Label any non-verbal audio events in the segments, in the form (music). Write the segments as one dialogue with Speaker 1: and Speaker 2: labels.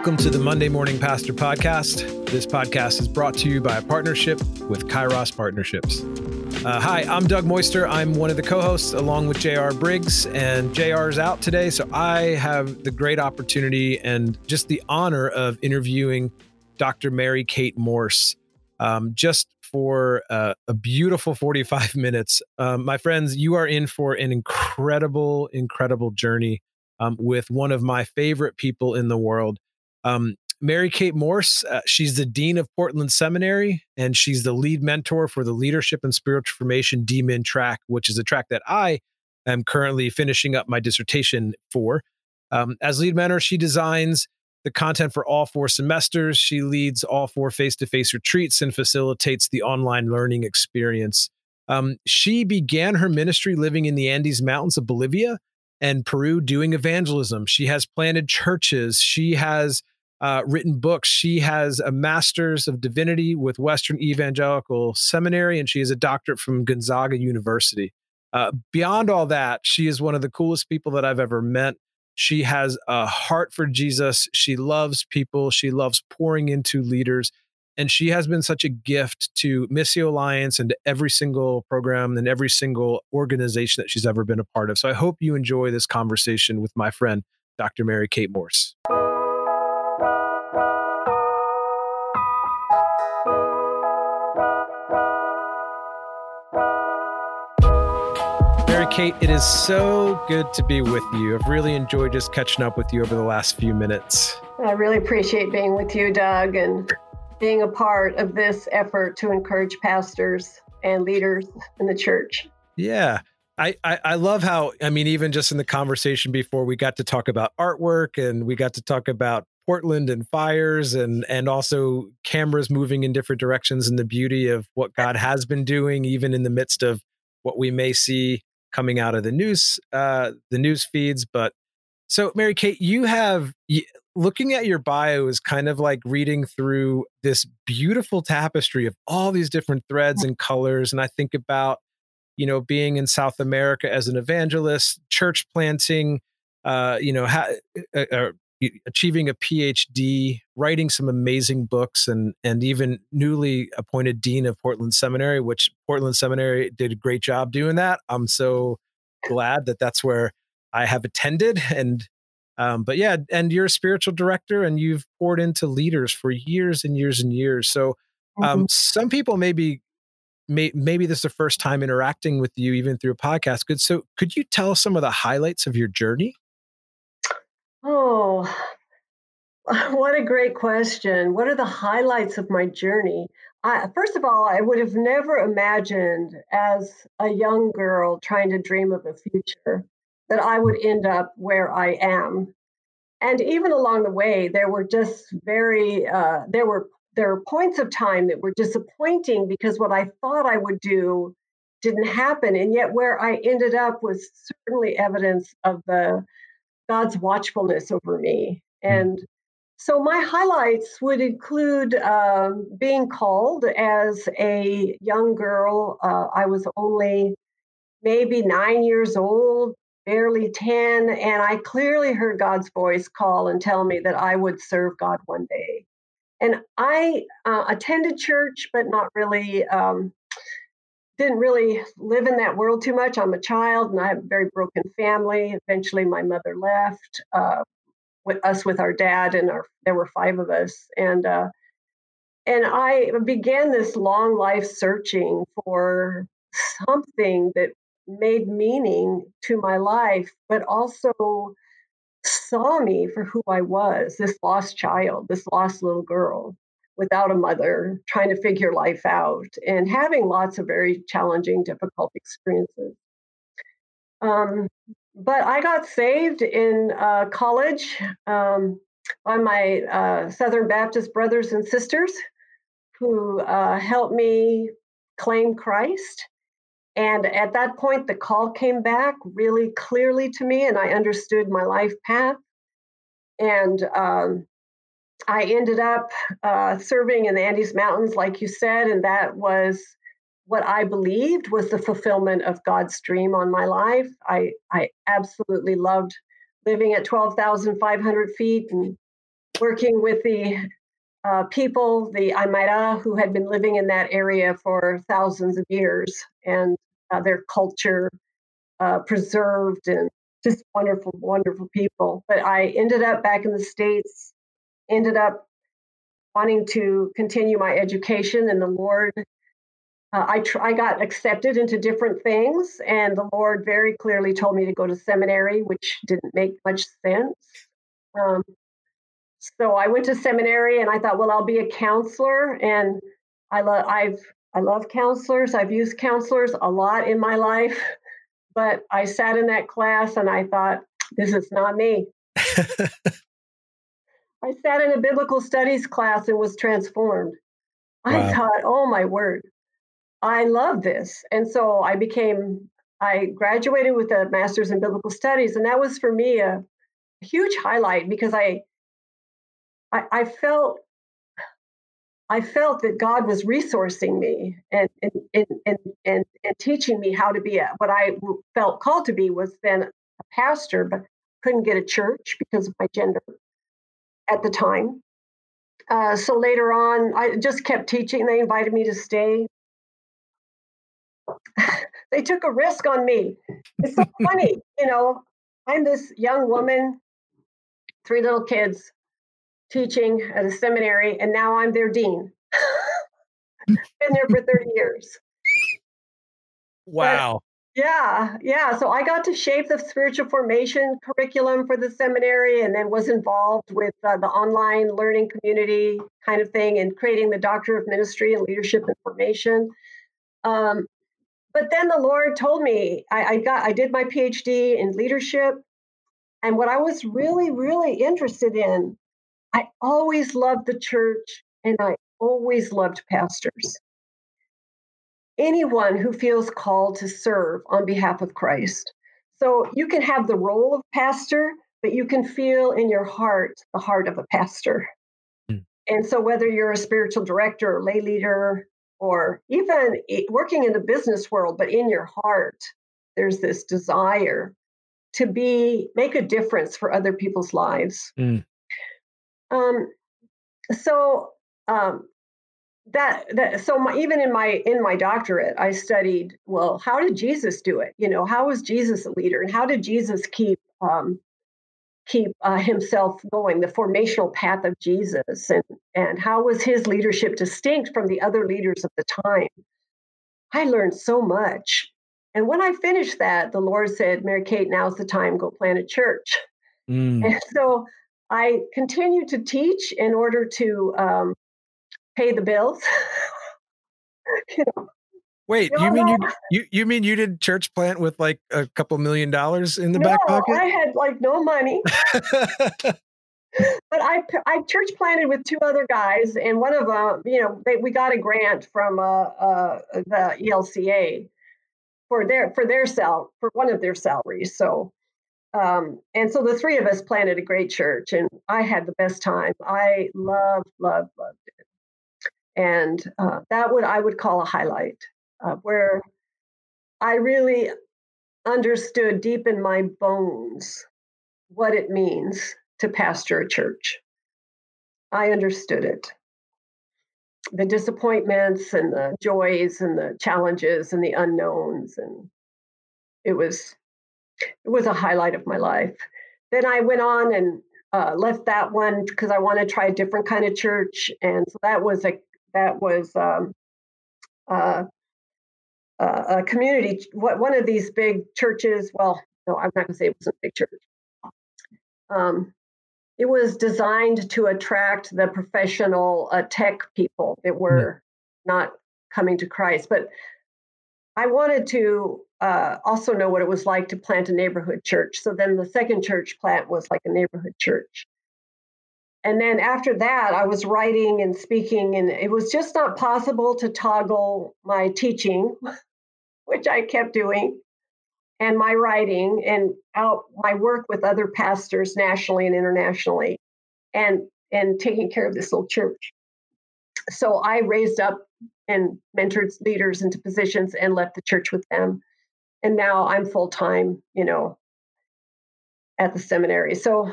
Speaker 1: Welcome to the Monday Morning Pastor Podcast. This podcast is brought to you by a partnership with Kairos Partnerships. Uh, hi, I'm Doug Moister. I'm one of the co hosts along with JR Briggs, and JR is out today. So I have the great opportunity and just the honor of interviewing Dr. Mary Kate Morse um, just for uh, a beautiful 45 (laughs) minutes. Um, my friends, you are in for an incredible, incredible journey um, with one of my favorite people in the world. Um, Mary Kate Morse, uh, she's the Dean of Portland Seminary, and she's the lead mentor for the Leadership and Spiritual Formation DMin track, which is a track that I am currently finishing up my dissertation for. Um, as lead mentor, she designs the content for all four semesters. She leads all four face to face retreats and facilitates the online learning experience. Um, she began her ministry living in the Andes Mountains of Bolivia and Peru doing evangelism. She has planted churches. She has uh, written books. She has a master's of divinity with Western Evangelical Seminary, and she has a doctorate from Gonzaga University. Uh, beyond all that, she is one of the coolest people that I've ever met. She has a heart for Jesus. She loves people. She loves pouring into leaders. And she has been such a gift to Missio Alliance and to every single program and every single organization that she's ever been a part of. So I hope you enjoy this conversation with my friend, Dr. Mary Kate Morse. Kate, it is so good to be with you. I've really enjoyed just catching up with you over the last few minutes.
Speaker 2: I really appreciate being with you, Doug, and being a part of this effort to encourage pastors and leaders in the church.
Speaker 1: Yeah. I, I, I love how, I mean, even just in the conversation before, we got to talk about artwork and we got to talk about Portland and fires and and also cameras moving in different directions and the beauty of what God has been doing, even in the midst of what we may see coming out of the news uh, the news feeds. But so, Mary Kate, you have looking at your bio is kind of like reading through this beautiful tapestry of all these different threads and colors. And I think about, you know, being in South America as an evangelist, church planting, uh, you know, ha- uh, uh, achieving a PhD, writing some amazing books, and and even newly appointed dean of Portland Seminary, which Portland Seminary did a great job doing that. I'm so glad that that's where I have attended (laughs) and um, but yeah, and you're a spiritual director and you've poured into leaders for years and years and years. So um, mm-hmm. some people maybe may, maybe this is the first time interacting with you even through a podcast. Good. So could you tell us some of the highlights of your journey?
Speaker 2: Oh, (laughs) what a great question. What are the highlights of my journey? I, first of all, I would have never imagined as a young girl trying to dream of a future that I would end up where I am. And even along the way, there were just very, uh, there were there were points of time that were disappointing because what I thought I would do didn't happen, and yet where I ended up was certainly evidence of the God's watchfulness over me. Hmm. And so my highlights would include uh, being called as a young girl. Uh, I was only maybe nine years old, barely 10, and I clearly heard God's voice call and tell me that I would serve God one day. And I uh, attended church, but not really um, didn't really live in that world too much. I'm a child and I have a very broken family. Eventually, my mother left uh, with us with our dad, and our, there were five of us. And uh, and I began this long life searching for something that made meaning to my life, but also saw me for who I was this lost child, this lost little girl without a mother, trying to figure life out, and having lots of very challenging, difficult experiences. Um, but I got saved in uh, college um, by my uh, Southern Baptist brothers and sisters who uh, helped me claim Christ. And at that point, the call came back really clearly to me, and I understood my life path. And um, I ended up uh, serving in the Andes Mountains, like you said, and that was what I believed was the fulfillment of God's dream on my life. I, I absolutely loved living at 12,500 feet and working with the uh, people, the Aymara, who had been living in that area for thousands of years, and uh, their culture uh, preserved and just wonderful, wonderful people. But I ended up back in the States, ended up wanting to continue my education, and the Lord. Uh, I, tr- I got accepted into different things, and the Lord very clearly told me to go to seminary, which didn't make much sense. Um, so I went to seminary and I thought, well, I'll be a counselor. And I love I've I love counselors. I've used counselors a lot in my life, (laughs) but I sat in that class and I thought, this is not me. (laughs) I sat in a biblical studies class and was transformed. Wow. I thought, oh my word, I love this. And so I became, I graduated with a master's in biblical studies. And that was for me a huge highlight because I I, I felt I felt that God was resourcing me and and, and and and and teaching me how to be a, what I felt called to be was then a pastor, but couldn't get a church because of my gender at the time. Uh, so later on, I just kept teaching. They invited me to stay. (laughs) they took a risk on me. It's so (laughs) funny, you know. I'm this young woman, three little kids, teaching at a seminary, and now I'm their dean. (laughs) Been there for 30 years.
Speaker 1: Wow.
Speaker 2: But yeah, yeah. So I got to shape the spiritual formation curriculum for the seminary and then was involved with uh, the online learning community kind of thing and creating the Doctor of Ministry and Leadership and Formation. Um, but then the Lord told me I, I got I did my PhD in leadership. And what I was really, really interested in I always loved the church and I always loved pastors. Anyone who feels called to serve on behalf of Christ. So you can have the role of pastor, but you can feel in your heart the heart of a pastor. Mm. And so, whether you're a spiritual director or lay leader, or even working in the business world, but in your heart, there's this desire to be make a difference for other people's lives. Mm. Um, so um, that that so my, even in my in my doctorate, I studied well, how did Jesus do it? You know, how was Jesus a leader, and how did Jesus keep um, keep uh, himself going, the formational path of Jesus, and and how was his leadership distinct from the other leaders of the time? I learned so much. And when I finished that, the Lord said, Mary Kate, now's the time, go plant a church. Mm. And so I continue to teach in order to um, pay the bills. (laughs)
Speaker 1: you know, Wait, you, you mean you, you you mean you did church plant with like a couple million dollars in the
Speaker 2: no,
Speaker 1: back pocket?
Speaker 2: I had like no money. (laughs) but I I church planted with two other guys, and one of them, you know, they, we got a grant from uh, uh, the ELCA for their for their sal for one of their salaries. So um, and so the three of us planted a great church, and I had the best time. I loved, loved, loved it. And uh, that would I would call a highlight, uh, where I really understood deep in my bones what it means to pastor a church. I understood it. The disappointments and the joys and the challenges and the unknowns. And it was it was a highlight of my life. Then I went on and uh, left that one because I want to try a different kind of church, and so that was a that was um, uh, uh, a community. What one of these big churches? Well, no, I'm not going to say it was a big church. Um, it was designed to attract the professional uh, tech people that were not coming to Christ, but I wanted to uh, also know what it was like to plant a neighborhood church. So then the second church plant was like a neighborhood church. And then after that, I was writing and speaking, and it was just not possible to toggle my teaching, (laughs) which I kept doing, and my writing and out my work with other pastors nationally and internationally, and and taking care of this little church. So I raised up and mentored leaders into positions and left the church with them and now I'm full time, you know, at the seminary. So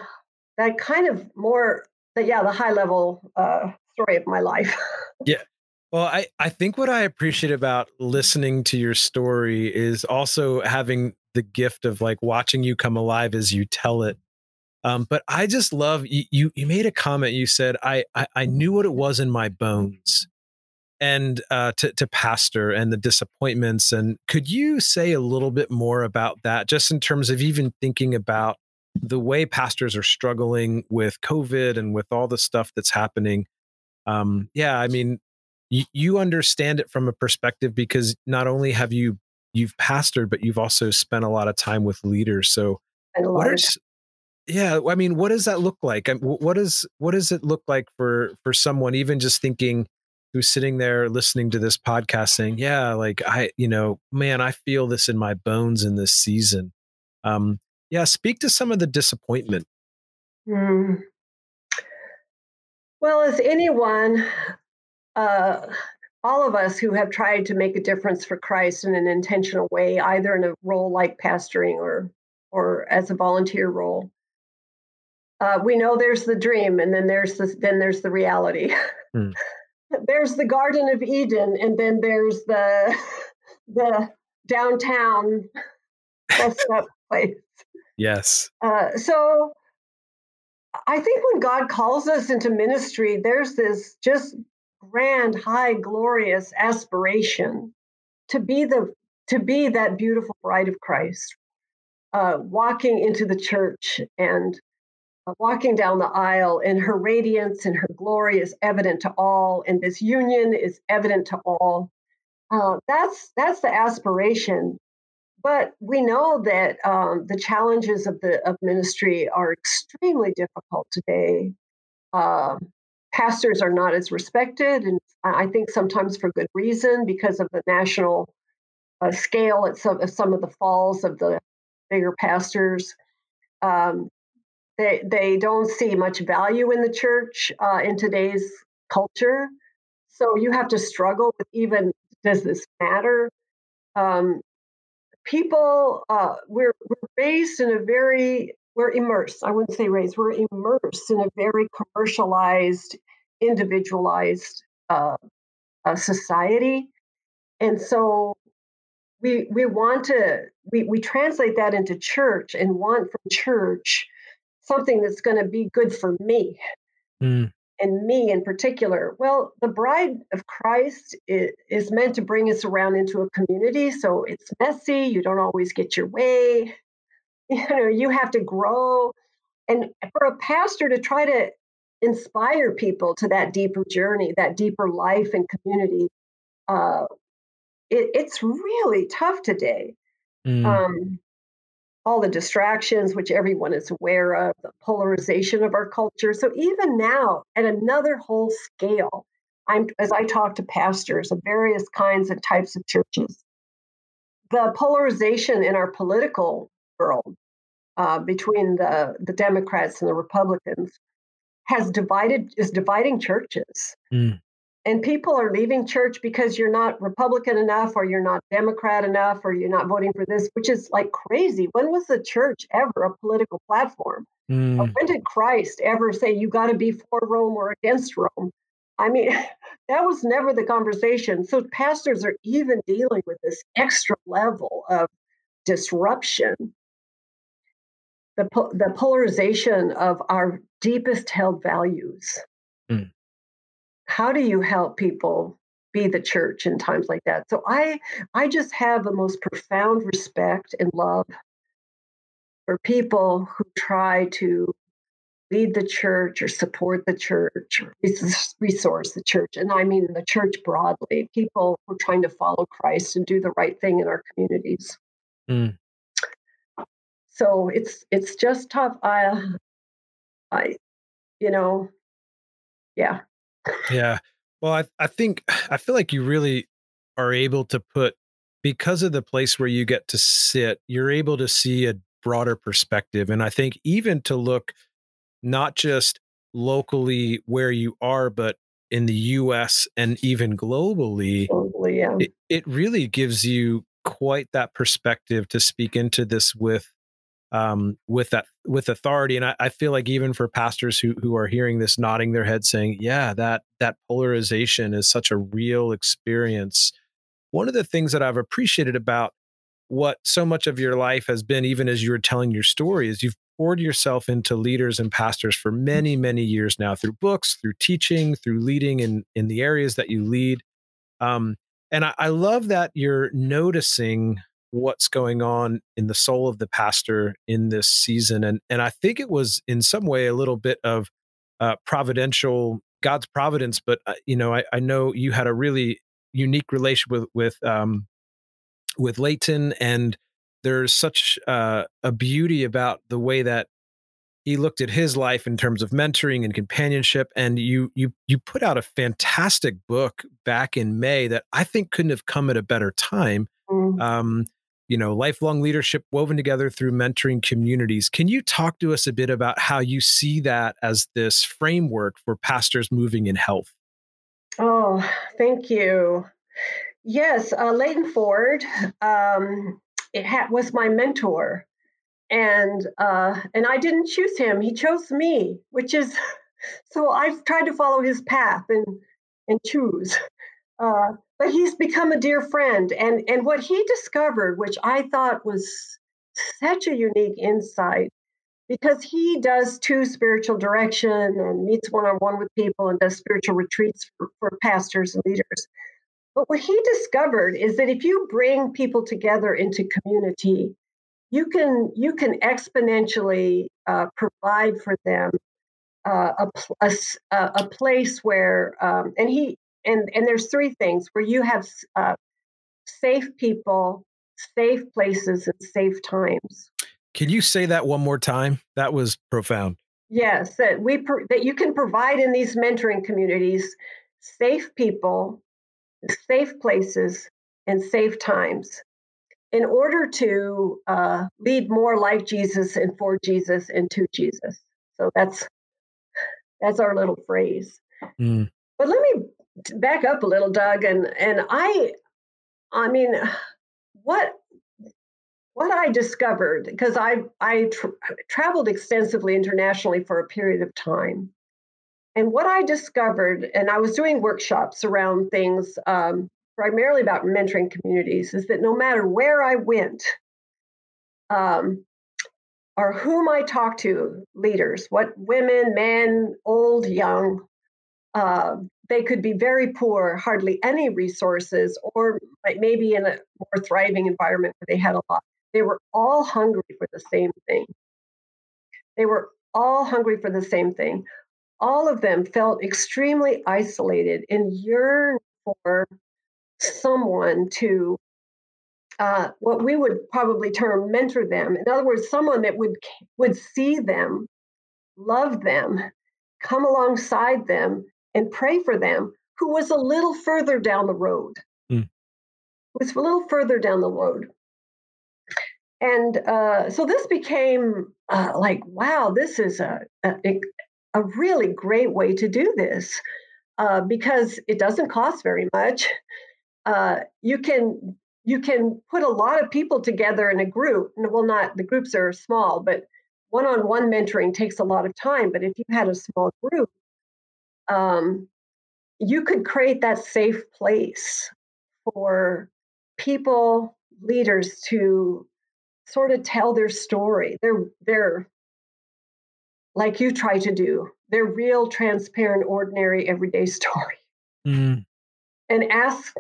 Speaker 2: that kind of more but yeah, the high level uh, story of my life. (laughs)
Speaker 1: yeah. Well, I, I think what I appreciate about listening to your story is also having the gift of like watching you come alive as you tell it. Um, but I just love you, you. You made a comment. You said I, I I knew what it was in my bones, and uh, to to pastor and the disappointments. And could you say a little bit more about that, just in terms of even thinking about the way pastors are struggling with COVID and with all the stuff that's happening? Um, yeah, I mean, you, you understand it from a perspective because not only have you you've pastored, but you've also spent a lot of time with leaders. So, what are yeah, I mean, what does that look like? What does what does it look like for for someone even just thinking who's sitting there listening to this podcast saying, "Yeah, like I, you know, man, I feel this in my bones in this season." Um, yeah, speak to some of the disappointment.
Speaker 2: Mm. Well, as anyone, uh, all of us who have tried to make a difference for Christ in an intentional way, either in a role like pastoring or or as a volunteer role, uh, we know there's the dream, and then there's the then there's the reality. Mm. (laughs) there's the Garden of Eden, and then there's the (laughs) the downtown messed up (laughs) place.
Speaker 1: Yes.
Speaker 2: Uh, so I think when God calls us into ministry, there's this just grand, high, glorious aspiration to be the to be that beautiful bride of Christ, uh, walking into the church and uh, walking down the aisle, and her radiance and her glory is evident to all, and this union is evident to all. Uh, that's that's the aspiration. But we know that um, the challenges of the of ministry are extremely difficult today. Uh, pastors are not as respected, and I think sometimes for good reason because of the national uh, scale at some, some of the falls of the bigger pastors. Um, they they don't see much value in the church uh, in today's culture. So you have to struggle with even does this matter? Um, people uh, we're we're raised in a very we're immersed. I wouldn't say raised. We're immersed in a very commercialized, individualized uh, uh, society, and so we we want to we we translate that into church and want from church something that's going to be good for me mm. and me in particular. Well, the bride of Christ is, is, meant to bring us around into a community. So it's messy. You don't always get your way. (laughs) You know, you have to grow. And for a pastor to try to inspire people to that deeper journey, that deeper life and community, uh, it, it's really tough today. Mm. Um, all the distractions, which everyone is aware of, the polarization of our culture. So even now, at another whole scale, I'm as I talk to pastors of various kinds and types of churches, the polarization in our political world uh, between the the Democrats and the Republicans has divided is dividing churches. Mm and people are leaving church because you're not Republican enough or you're not Democrat enough or you're not voting for this, which is like crazy. When was the church ever a political platform? Mm. When did Christ ever say you got to be for Rome or against Rome? I mean, (laughs) that was never the conversation. So pastors are even dealing with this extra level of disruption. The, the polarization of our deepest held values. Mm how do you help people be the church in times like that so i i just have the most profound respect and love for people who try to lead the church or support the church or resource the church and i mean the church broadly people who are trying to follow christ and do the right thing in our communities mm. So it's it's just tough i uh, i you know yeah
Speaker 1: yeah. Well, I, I think, (sighs) I feel like you really are able to put, because of the place where you get to sit, you're able to see a broader perspective. And I think even to look not just locally where you are, but in the US and even globally, globally yeah. it, it really gives you quite that perspective to speak into this with um, with that with authority. And I, I, feel like even for pastors who who are hearing this, nodding their head, saying, "Yeah, that that polarization is such a real experience." One of the things that I've appreciated about what so much of your life has been, even as you were telling your story, is you've poured yourself into leaders and pastors for many, many years now through books, through teaching, through leading in in the areas that you lead. Um, and I, I love that you're noticing what's going on in the soul of the pastor in this season. And and I think it was in some way a little bit of uh, providential God's providence. But uh, you know, I, I know you had a really unique relation with with um, with Leighton, and there's such uh, a beauty about the way that he looked at his life in terms of mentoring and companionship and you you you put out a fantastic book back in may that i think couldn't have come at a better time mm. um, you know lifelong leadership woven together through mentoring communities can you talk to us a bit about how you see that as this framework for pastors moving in health
Speaker 2: oh thank you yes uh, leighton ford um, it ha- was my mentor and uh, and I didn't choose him. He chose me, which is (laughs) so I've tried to follow his path and and choose. Uh, but he's become a dear friend, and and what he discovered, which I thought was such a unique insight, because he does two spiritual direction and meets one on one with people and does spiritual retreats for, for pastors and leaders. But what he discovered is that if you bring people together into community, you can you can exponentially uh, provide for them uh, a, a, a place where um, and he and and there's three things where you have uh, safe people safe places and safe times
Speaker 1: can you say that one more time that was profound
Speaker 2: yes that we that you can provide in these mentoring communities safe people safe places and safe times in order to uh, lead more like Jesus and for Jesus and to Jesus. So that's that's our little phrase. Mm. But let me back up a little, Doug, and and I, I mean, what what I discovered because I I tra- traveled extensively internationally for a period of time, and what I discovered, and I was doing workshops around things um, primarily about mentoring communities is that no matter where I went, um, or whom I talked to, leaders, what women, men, old, young, uh, they could be very poor, hardly any resources, or maybe in a more thriving environment where they had a lot. They were all hungry for the same thing. They were all hungry for the same thing. All of them felt extremely isolated and yearned for someone to uh, what we would probably term mentor them. In other words, someone that would would see them, love them, come alongside them, and pray for them, who was a little further down the road. Mm. Was a little further down the road. And uh, so this became uh, like, wow, this is a, a, a really great way to do this uh, because it doesn't cost very much uh, you can you can put a lot of people together in a group. Well, not the groups are small, but one-on-one mentoring takes a lot of time. But if you had a small group, um, you could create that safe place for people, leaders to sort of tell their story. They're they're like you try to do. Their real, transparent, ordinary, everyday (laughs) story. Mm. And ask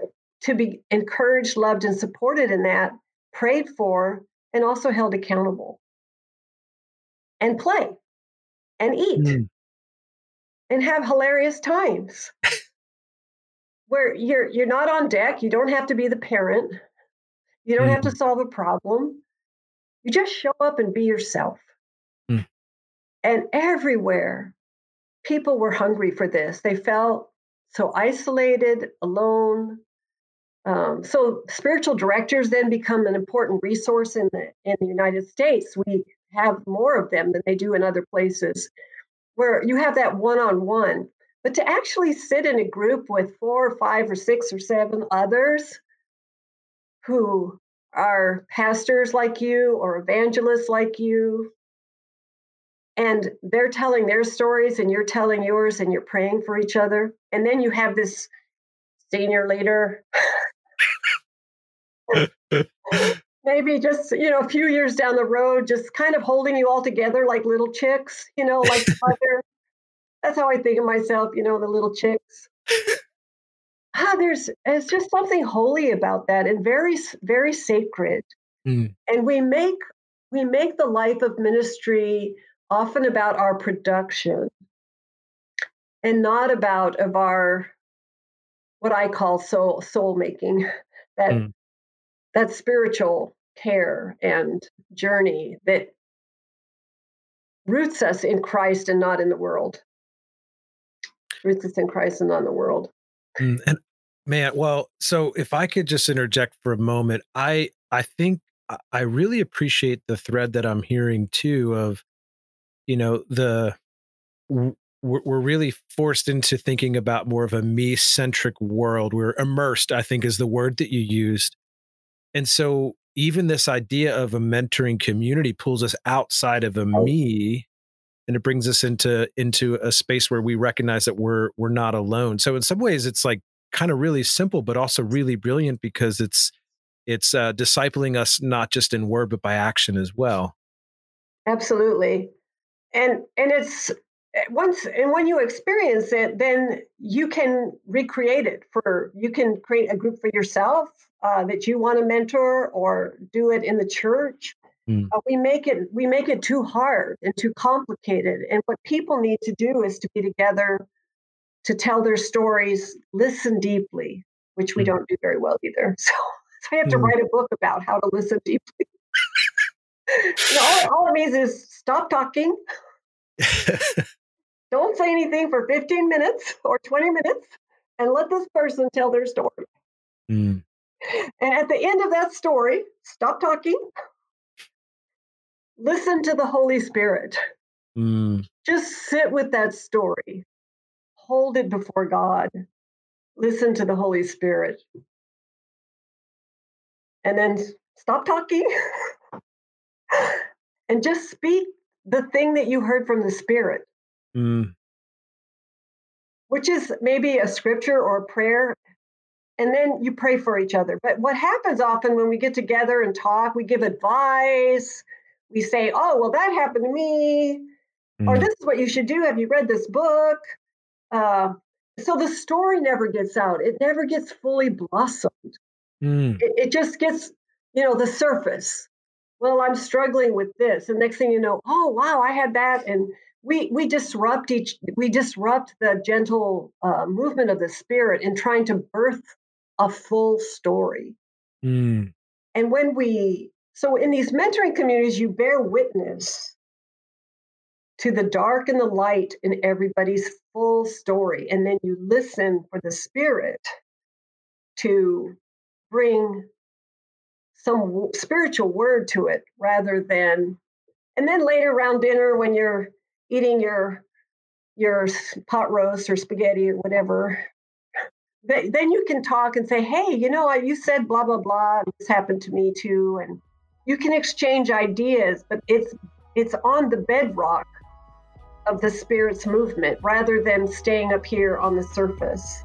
Speaker 2: to be encouraged, loved, and supported in that, prayed for, and also held accountable. And play and eat mm. And have hilarious times where you're you're not on deck, you don't have to be the parent, you don't mm. have to mm-hmm. solve a problem. You just show up and be yourself. Mm. And everywhere, people were hungry for this. They felt so isolated, alone, um, so spiritual directors then become an important resource in the in the United States. We have more of them than they do in other places, where you have that one-on-one. But to actually sit in a group with four or five or six or seven others who are pastors like you or evangelists like you, and they're telling their stories and you're telling yours and you're praying for each other. And then you have this senior leader. (laughs) (laughs) Maybe just, you know, a few years down the road, just kind of holding you all together like little chicks, you know, like (laughs) mother. That's how I think of myself, you know, the little chicks. Ah, there's it's just something holy about that and very very sacred. Mm. And we make we make the life of ministry often about our production and not about of our what I call soul soul making that mm. that spiritual care and journey that roots us in Christ and not in the world. Roots us in Christ and not in the world.
Speaker 1: Mm, and man, well, so if I could just interject for a moment, I I think I really appreciate the thread that I'm hearing too of you know the we're really forced into thinking about more of a me centric world we're immersed i think is the word that you used and so even this idea of a mentoring community pulls us outside of a me and it brings us into into a space where we recognize that we're we're not alone. So in some ways it's like kind of really simple but also really brilliant because it's it's uh, discipling us not just in word but by action as well.
Speaker 2: Absolutely. And and it's eh, once and when you experience it then you can recreate it for you can create a group for yourself uh, that you want to mentor or do it in the church mm. uh, we make it we make it too hard and too complicated and what people need to do is to be together to tell their stories listen deeply which we mm. don't do very well either so, (laughs) so i have to mm. write a book about how to listen deeply (laughs) you know, all, all it means is stop talking. (laughs) Don't say anything for 15 minutes or 20 minutes and let this person tell their story. Mm. And at the end of that story, stop talking. Listen to the Holy Spirit. Mm. Just sit with that story. Hold it before God. Listen to the Holy Spirit. And then stop talking (laughs) and just speak the thing that you heard from the Spirit, mm. which is maybe a scripture or a prayer. And then you pray for each other. But what happens often when we get together and talk, we give advice. We say, oh, well, that happened to me. Mm. Or this is what you should do. Have you read this book? Uh, so the story never gets out, it never gets fully blossomed. Mm. It, it just gets, you know, the surface well i'm struggling with this and next thing you know oh wow i had that and we we disrupt each we disrupt the gentle uh, movement of the spirit in trying to birth a full story mm. and when we so in these mentoring communities you bear witness to the dark and the light in everybody's full story and then you listen for the spirit to bring some spiritual word to it rather than and then later around dinner when you're eating your your pot roast or spaghetti or whatever then you can talk and say hey you know you said blah blah blah this happened to me too and you can exchange ideas but it's it's on the bedrock of the spirit's movement rather than staying up here on the surface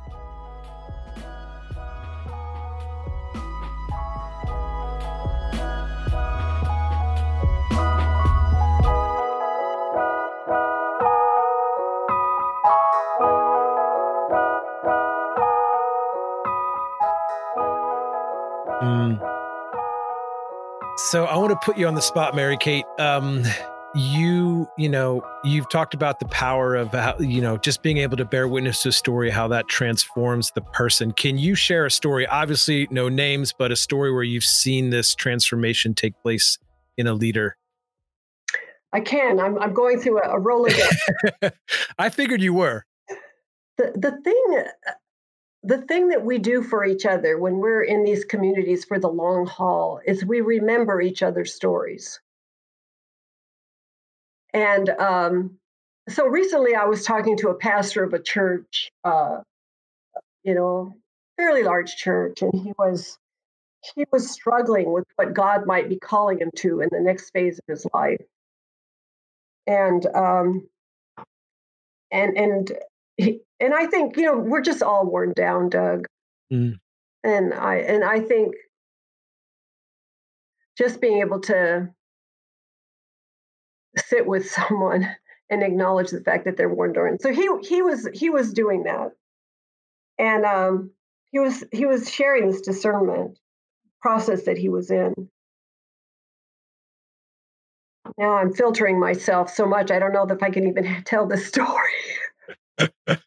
Speaker 1: So I want to put you on the spot, Mary Kate. Um, you, you know, you've talked about the power of how, you know, just being able to bear witness to a story, how that transforms the person. Can you share a story? Obviously, no names, but a story where you've seen this transformation take place in a leader.
Speaker 2: I can. I'm, I'm going through a, a Rolodex. (laughs)
Speaker 1: I figured you were.
Speaker 2: The the thing the thing that we do for each other when we're in these communities for the long haul is we remember each other's stories. And um, so recently I was talking to a pastor of a church, uh, you know, fairly large church, and he was he was struggling with what God might be calling him to in the next phase of his life. And um, and and and I think you know we're just all worn down, Doug. Mm. And I and I think just being able to sit with (laughs) someone and acknowledge the fact that they're worn down. So he he was he was doing that, and um, he was he was sharing this discernment process that he was in. Now I'm filtering myself so much I don't know if I can even (laughs) tell the story. (laughs)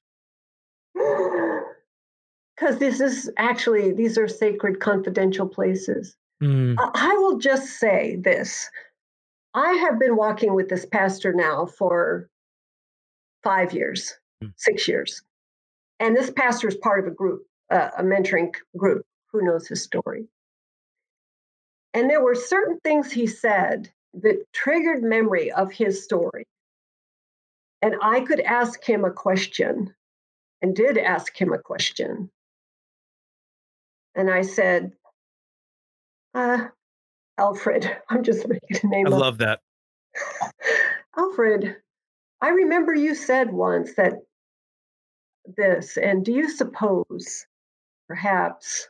Speaker 2: Because this is actually these are sacred confidential places. Mm. I will just say this. I have been walking with this pastor now for five years, mm. six years. And this pastor is part of a group, uh, a mentoring group who knows his story. And there were certain things he said that triggered memory of his story. And I could ask him a question and did ask him a question. And I said, uh, Alfred, (laughs) I'm just making a name.
Speaker 1: I love that. (laughs)
Speaker 2: Alfred, I remember you said once that this, and do you suppose, perhaps,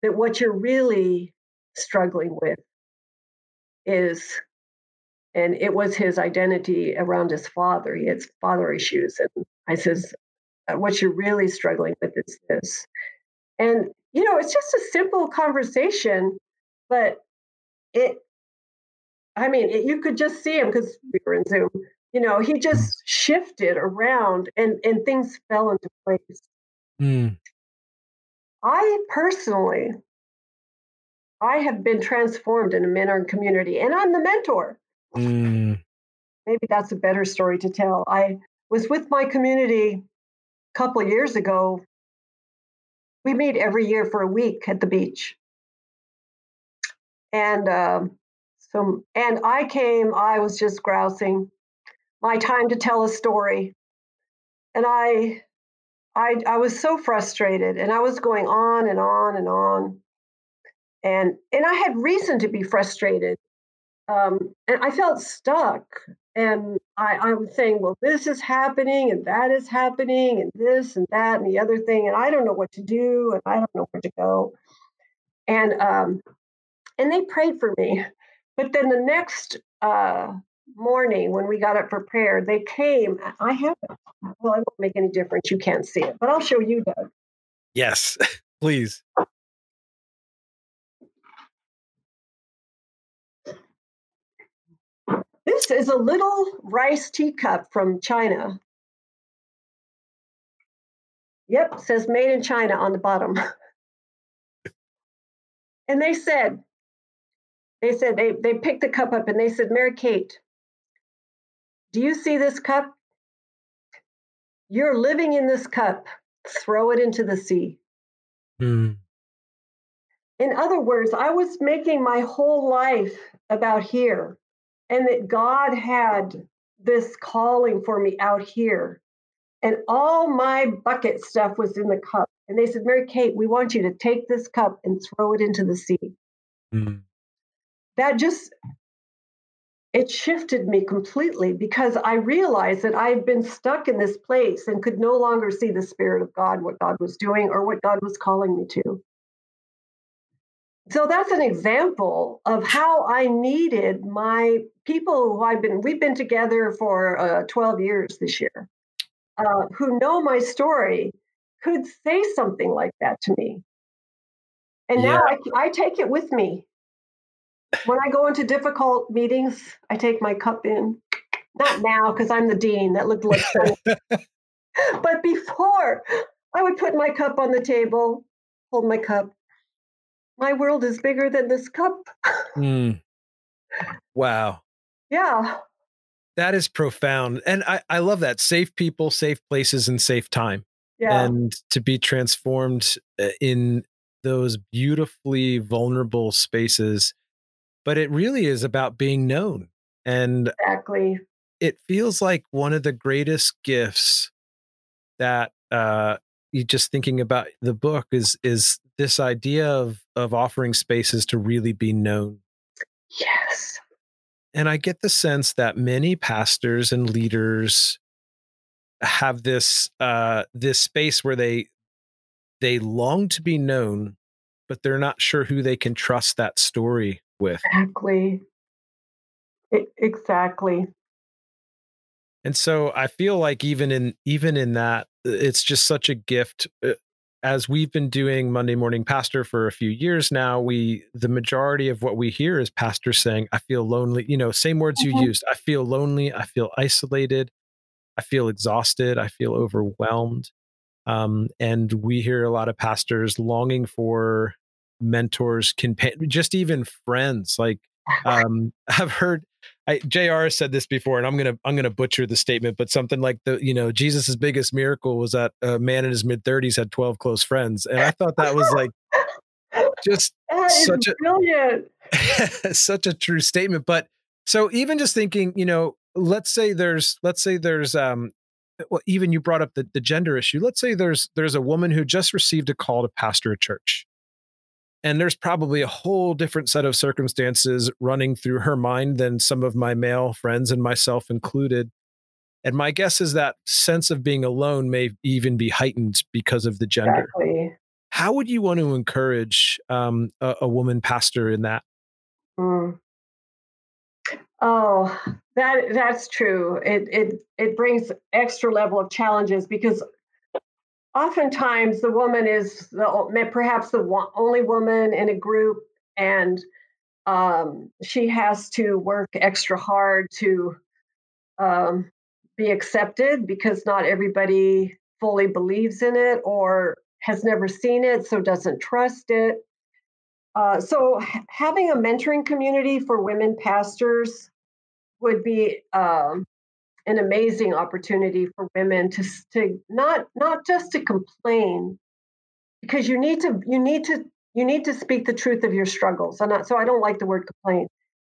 Speaker 2: that what you're really struggling with is, and it was his identity around his father. He had father issues. And I says, uh, what you're really struggling with is this. And, you know, it's just a simple conversation, but it, I mean, it, you could just see him because we were in Zoom. You know, he just shifted around and, and things fell into place. Mm. I personally I have been transformed in a mentoring community, and I'm the mentor. Mm. Maybe that's a better story to tell. I was with my community a couple years ago. We meet every year for a week at the beach, and um, so and I came. I was just grousing. My time to tell a story, and I, I, I was so frustrated, and I was going on and on and on and and I had reason to be frustrated, um, and I felt stuck. And I, I was saying, well, this is happening, and that is happening, and this and that and the other thing, and I don't know what to do, and I don't know where to go. And um, and they prayed for me, but then the next uh, morning when we got up for prayer, they came. I have. Well, it won't make any difference. You can't see it, but I'll show you, Doug.
Speaker 1: Yes, (laughs) please.
Speaker 2: This is a little rice teacup from China. Yep, says made in China on the bottom. (laughs) and they said, they said they, they picked the cup up and they said, Mary Kate, do you see this cup? You're living in this cup. Throw it into the sea. Mm. In other words, I was making my whole life about here and that God had this calling for me out here. And all my bucket stuff was in the cup. And they said, Mary Kate, we want you to take this cup and throw it into the sea. Mm-hmm. That just, it shifted me completely because I realized that I had been stuck in this place and could no longer see the Spirit of God, what God was doing or what God was calling me to so that's an example of how I needed my people who I've been, we've been together for uh, 12 years this year, uh, who know my story could say something like that to me. And yeah. now I, I take it with me. When I go into difficult meetings, I take my cup in. Not now, because I'm the dean. That looked like (laughs) but before, I would put my cup on the table, hold my cup, my world is bigger than this cup. mm.
Speaker 1: Wow.
Speaker 2: Yeah.
Speaker 1: That is profound. And I, I love that. Safe people, safe places, and safe time. Yeah. And to be transformed uh, in those beautifully vulnerable spaces. But it really is about being known. And
Speaker 2: exactly.
Speaker 1: It feels like one of the greatest gifts that uh you just thinking about the book is is this idea of of offering spaces to really be known.
Speaker 2: Yes.
Speaker 1: And I get the sense that many pastors and leaders have this uh this space where they they long to be known but they're not sure who they can trust that story with.
Speaker 2: Exactly. exactly.
Speaker 1: And so I feel like even in even in that it's just such a gift uh, as we've been doing Monday morning pastor for a few years now, we the majority of what we hear is pastors saying, I feel lonely, you know, same words mm-hmm. you used. I feel lonely, I feel isolated, I feel exhausted, I feel overwhelmed. Um, and we hear a lot of pastors longing for mentors, compa- just even friends. Like (laughs) um, (laughs) I've heard I, Jr. said this before, and I'm gonna I'm gonna butcher the statement, but something like the you know Jesus's biggest miracle was that a man in his mid 30s had 12 close friends, and I thought that was like (laughs) just such a (laughs) such a true statement. But so even just thinking, you know, let's say there's let's say there's um well, even you brought up the, the gender issue. Let's say there's there's a woman who just received a call to pastor a church and there's probably a whole different set of circumstances running through her mind than some of my male friends and myself included. And my guess is that sense of being alone may even be heightened because of the gender.
Speaker 2: Exactly.
Speaker 1: How would you want to encourage um, a, a, woman pastor in that?
Speaker 2: Mm. Oh, that that's true. It it it brings extra level of challenges because oftentimes the woman is the, perhaps the only woman in a group and um, she has to work extra hard to um, be accepted because not everybody fully believes in it or has never seen it so doesn't trust it. Uh, so having a mentoring community for women pastors would be um, an amazing opportunity for women to to not not just to complain because you need to you need to you need to speak the truth of your struggles and so i don't like the word complain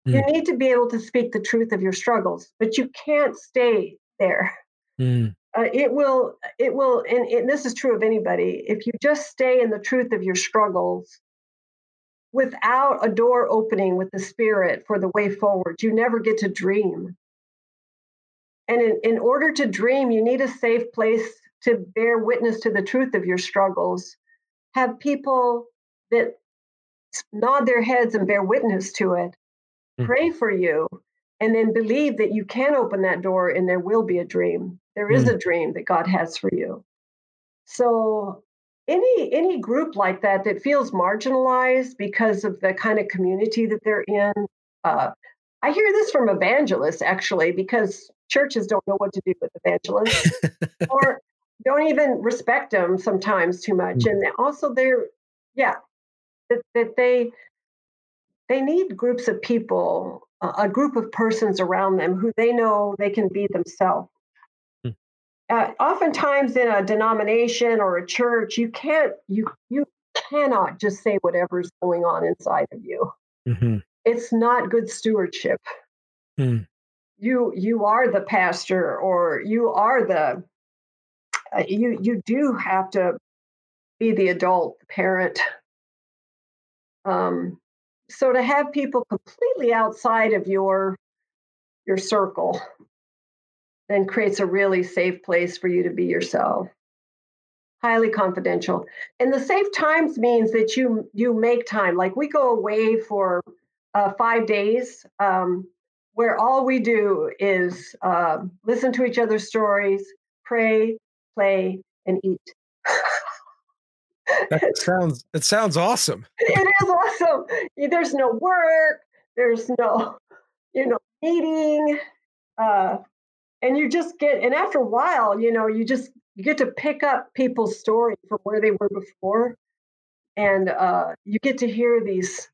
Speaker 2: mm. you need to be able to speak the truth of your struggles but you can't stay there mm. uh, it will it will and, and this is true of anybody if you just stay in the truth of your struggles without a door opening with the spirit for the way forward you never get to dream and in, in order to dream, you need a safe place to bear witness to the truth of your struggles. Have people that nod their heads and bear witness to it, mm. pray for you, and then believe that you can open that door and there will be a dream. There is mm. a dream that God has for you. So any any group like that that feels marginalized because of the kind of community that they're in, uh, I hear this from evangelists actually because churches don't know what to do with evangelists (laughs) or don't even respect them sometimes too much mm. and also they're yeah that, that they they need groups of people a group of persons around them who they know they can be themselves mm. uh, oftentimes in a denomination or a church you can't you you cannot just say whatever's going on inside of you mm-hmm. It's not good stewardship. Mm you you are the pastor or you are the uh, you you do have to be the adult the parent. Um, so to have people completely outside of your your circle then creates a really safe place for you to be yourself. Highly confidential. And the safe times means that you you make time. Like we go away for uh, five days um, where all we do is uh, listen to each other's stories, pray, play, and eat.
Speaker 1: that (laughs) sounds it sounds awesome.
Speaker 2: It is awesome. There's no work. There's no, you know, meeting, uh, and you just get. And after a while, you know, you just you get to pick up people's story from where they were before, and uh, you get to hear these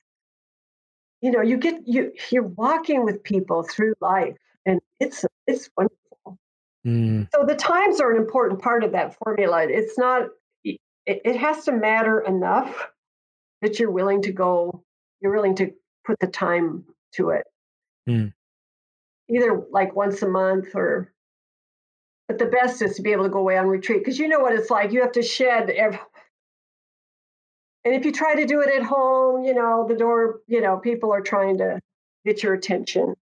Speaker 2: you know you get you you're walking with people through life and it's it's wonderful mm. so the times are an important part of that formula it's not it, it has to matter enough that you're willing to go you're willing to put the time to it mm. either like once a month or but the best is to be able to go away on retreat because you know what it's like you have to shed every, And if you try to do it at home, you know, the door, you know, people are trying to get your attention.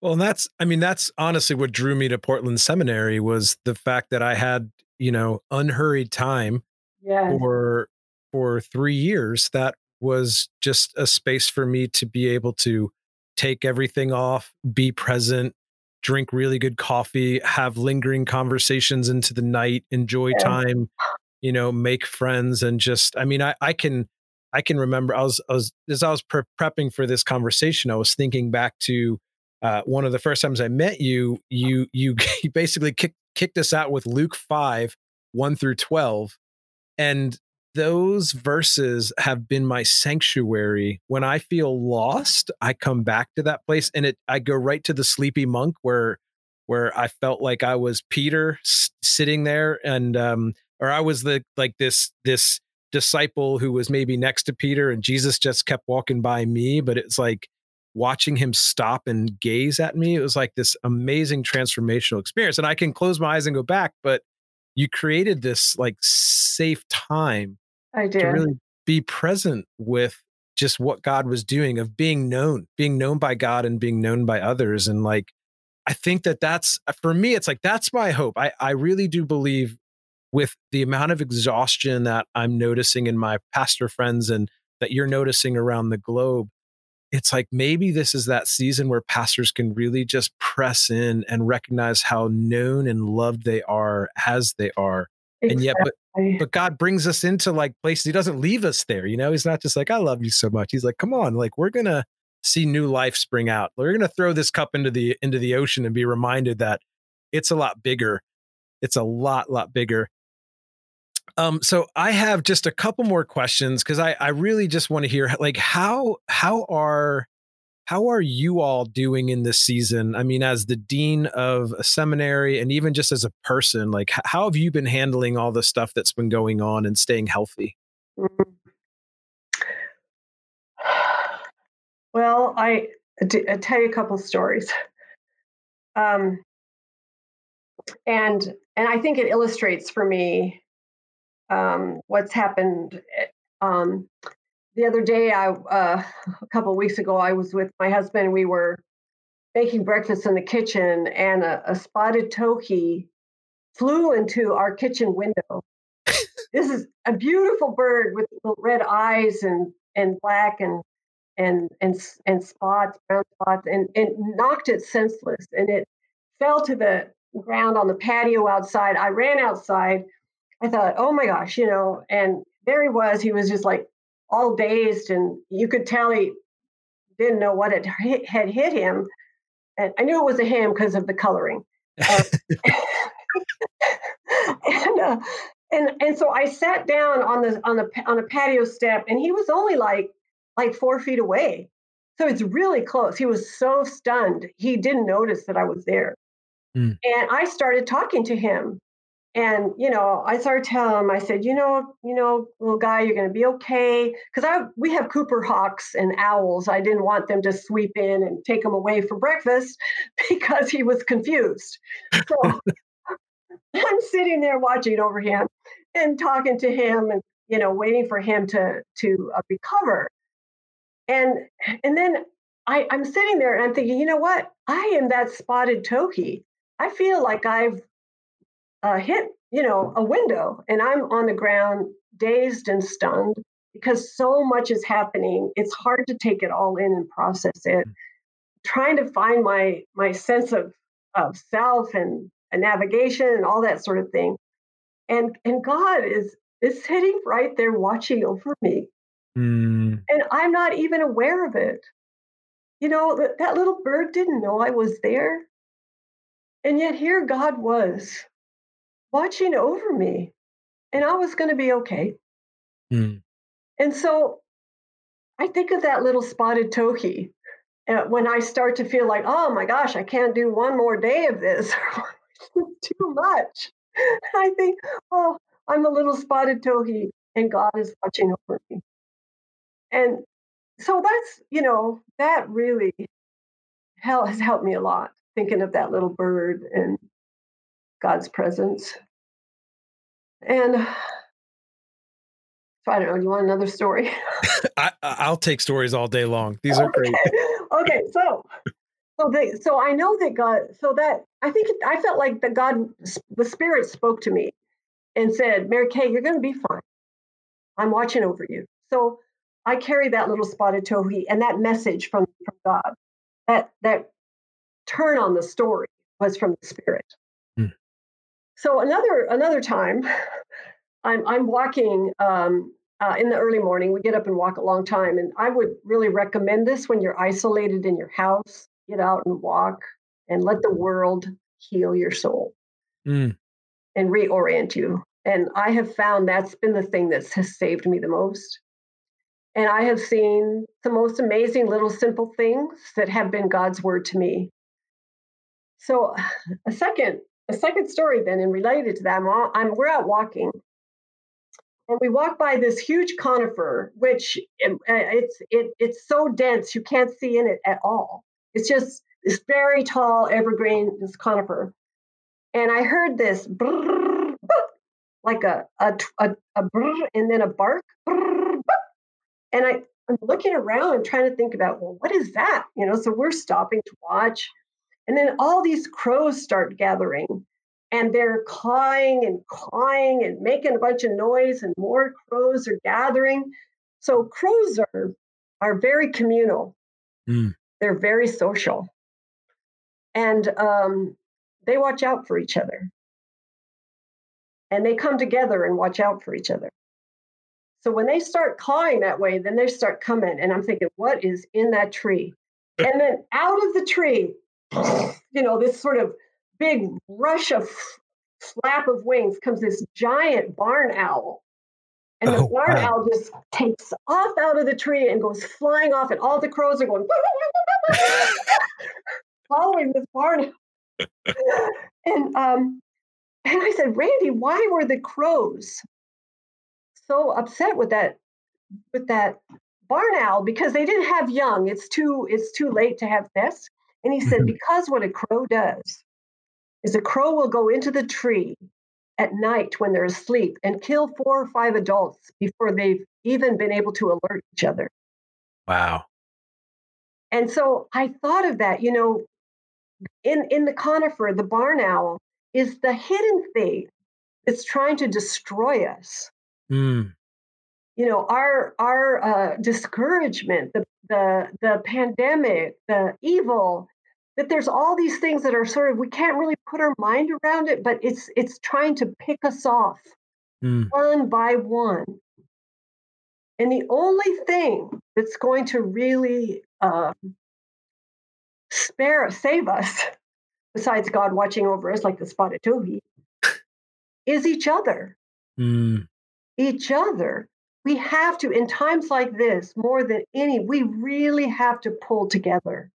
Speaker 1: Well, and that's, I mean, that's honestly what drew me to Portland Seminary was the fact that I had, you know, unhurried time
Speaker 2: yes.
Speaker 1: for for three years. That was just a space for me to be able to take everything off, be present, drink really good coffee, have lingering conversations into the night, enjoy yeah. time, you know, make friends, and just, I mean, I, I can, I can remember I was, I was as I was pre- prepping for this conversation, I was thinking back to uh, one of the first times I met you. You, you, you (laughs) basically kicked kicked us out with Luke five, one through twelve, and those verses have been my sanctuary. When I feel lost, I come back to that place and it I go right to the Sleepy Monk where where I felt like I was Peter s- sitting there and um or I was the like this this disciple who was maybe next to Peter and Jesus just kept walking by me, but it's like watching him stop and gaze at me. It was like this amazing transformational experience. And I can close my eyes and go back, but you created this like safe time
Speaker 2: I did.
Speaker 1: to really be present with just what God was doing of being known, being known by God and being known by others. And like, I think that that's uh, for me, it's like, that's my hope. I, I really do believe with the amount of exhaustion that I'm noticing in my pastor friends and that you're noticing around the globe, it's like maybe this is that season where pastors can really just press in and recognize how known and loved they are as they are. Exactly. And yet, but but God brings us into like places. He doesn't leave us there. You know, He's not just like, I love you so much. He's like, come on, like we're gonna see new life spring out. We're gonna throw this cup into the into the ocean and be reminded that it's a lot bigger. It's a lot, lot bigger. Um, so I have just a couple more questions because I, I really just want to hear like how how are how are you all doing in this season? I mean, as the dean of a seminary and even just as a person, like how have you been handling all the stuff that's been going on and staying healthy? Mm-hmm.
Speaker 2: Well, I, I tell you a couple stories. Um, and and I think it illustrates for me um, what's happened eh, um, the other day, I uh, (laughs) a couple weeks ago, I was with my husband. We were making breakfast in the kitchen, and a, a spotted towhee flew into our kitchen window. this is a beautiful bird with red eyes and and black and and and and spots, brown spots, and and knocked it senseless, and it fell to the ground on the patio outside. I ran outside. I thought, oh my gosh, you know, and there he was. He was just like all dazed, and you could tell he didn't know what had hit, had hit him. And I knew it was a ham because of the coloring. Uh, (laughs) (laughs) and uh, and and so I sat down on the on the on a patio step, and he was only like like four feet away. So it's really close. He was so stunned, he didn't notice that I was there. Mm. And I started talking to him and you know i started telling him i said you know you know little guy you're going to be okay. Because i we have cooper hawks and owls. I didn't want them to sweep in and take him away for breakfast (laughs) because he was confused. So (laughs) i'm sitting there watching over him and talking to him and you know waiting for him to to uh, recover. And and then I, i'm sitting there and i'm thinking you know what? I am that spotted towhee. I feel like i've uh, hit, you know, a window, and I'm on the ground, dazed and stunned because so much is happening. It's hard to take it all in and process it. Mm. Trying to find my my sense of of self and, and navigation and all that sort of thing, and and God is is sitting right there watching over me, mm. and I'm not even aware of it. You know that that little bird didn't know I was there, and yet here God was watching over me and I was going to be okay. Mm. And so I think of that little spotted towhee uh, when I start to feel like, oh my gosh, I can't do one more day of this. (laughs) too much. I think, oh, I'm a little spotted towhee and God is watching over me. And so that's, you know, that really has helped me a lot thinking of that little bird and God's presence. And So I don't know. Do you want another story? (laughs)
Speaker 1: I, I'll take stories all day long. These are
Speaker 2: okay.
Speaker 1: great.
Speaker 2: okay, so so they so I know that God. So that I think I felt like the God, the Spirit spoke to me and said, "Mary Kate, you're going to be fine. I'm watching over you." So I carry that little spotted towhee and that message from from God. That that turn on the story was from the Spirit. So another another time, I'm I'm walking um, uh, in the early morning. We get up and walk a long time, and I would really recommend this when you're isolated in your house. Get out and walk, and let the world heal your soul mm. and reorient you. And I have found that's been the thing that has saved me the most. And I have seen the most amazing little simple things that have been God's word to me. So a second, a second story then, and related to that, I'm, I'm we're out walking, and we walk by this huge conifer, which it, um, it's it, it's so dense you can't see in it at all. It's just this very tall evergreen, this conifer, and I heard this brrr, like a a a, a brrr, and then a bark, brrr, and I I'm looking around and trying to think about well, what is that? You know, so we're stopping to watch, and then all these crows start gathering and they're cawing and cawing and making a bunch of noise, and more crows are gathering. So crows are are very communal. Mm. They're very social, and um, they watch out for each other, and they come together and watch out for each other. So when they start cawing that way, then they start coming, and I'm thinking, what is in that tree? (laughs) And then out of the tree, you know, this sort of big rush of flap of wings comes this giant barn owl. And the oh, barn wow. owl just takes off out of the tree and goes flying off, and all the crows are going (laughs) following this barn. Owl. and um, and I said, Randy, why were the crows so upset with that with that barn owl? Because they didn't have young. It's too it's too late to have nests. And he said, (laughs) because what a crow does is a crow will go into the tree at night when they're asleep and kill four or five adults before they've even been able to alert each other.
Speaker 1: Wow.
Speaker 2: And so I thought of that, you know, in, in the conifer, the barn owl is the hidden thing that's trying to destroy us. Mm. You know, our our uh, discouragement, the the the pandemic, the evil, that there's all these things that are sort of we can't really put our mind around it but it's it's trying to pick us off mm. one by one and the only thing that's going to really uh, spare save us (laughs) besides god watching over us like the spotted towhee is each other mm. each other we have to in times like this more than any we really have to pull together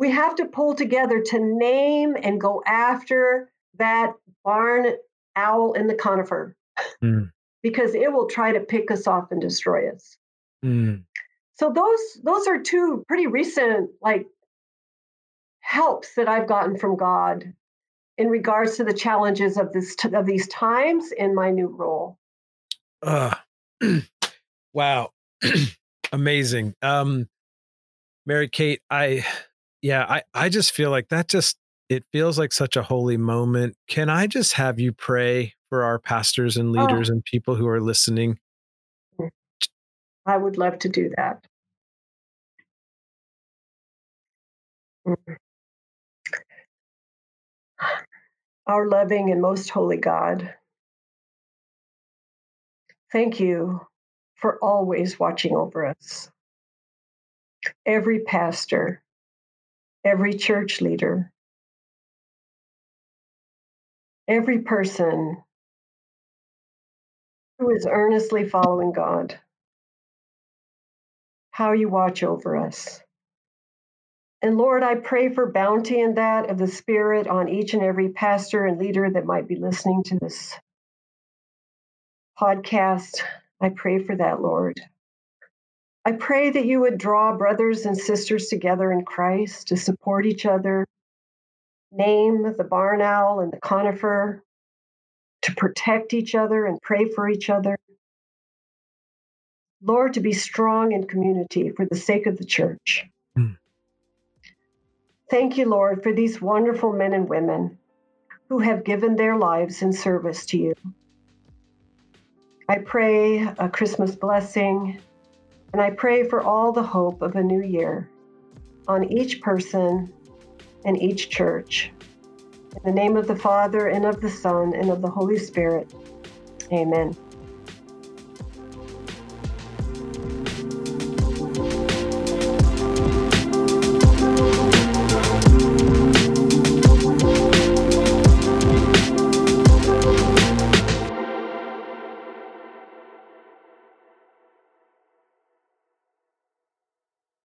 Speaker 2: we have to pull together to name and go after that barn owl in the conifer mm. because it will try to pick us off and destroy us. Mm. So those those are two pretty recent like helps that I've gotten from God in regards to the challenges of this of these times in my new role. Uh,
Speaker 1: wow, (clears throat) amazing. Um, Mary Kate, I yeah, I, I just feel like that just it feels like such a holy moment. Can I just have you pray for our pastors and oh. leaders oh. and people who are listening?
Speaker 2: Mm. I would love to do that. Mm. (sighs) Our loving and most holy God, thank you for always watching over us. Every pastor, every church leader, every person who is earnestly following God, how you watch over us. And Lord, I pray for bounty in that of the Spirit on each and every pastor and leader that might be listening to this podcast. I pray for that, Lord. I pray that you would draw brothers and sisters together in Christ to support each other, name the barn owl and the conifer, to protect each other and pray for each other, Lord, to be strong in community for the sake of the church. Mm. Thank you, Lord, for these wonderful men and women who have given their lives in service to you. I pray a Christmas blessing, and I pray for all the hope of a new year on each person and each church. In the name of the Father, and of the Son, and of the Holy Spirit. Amen.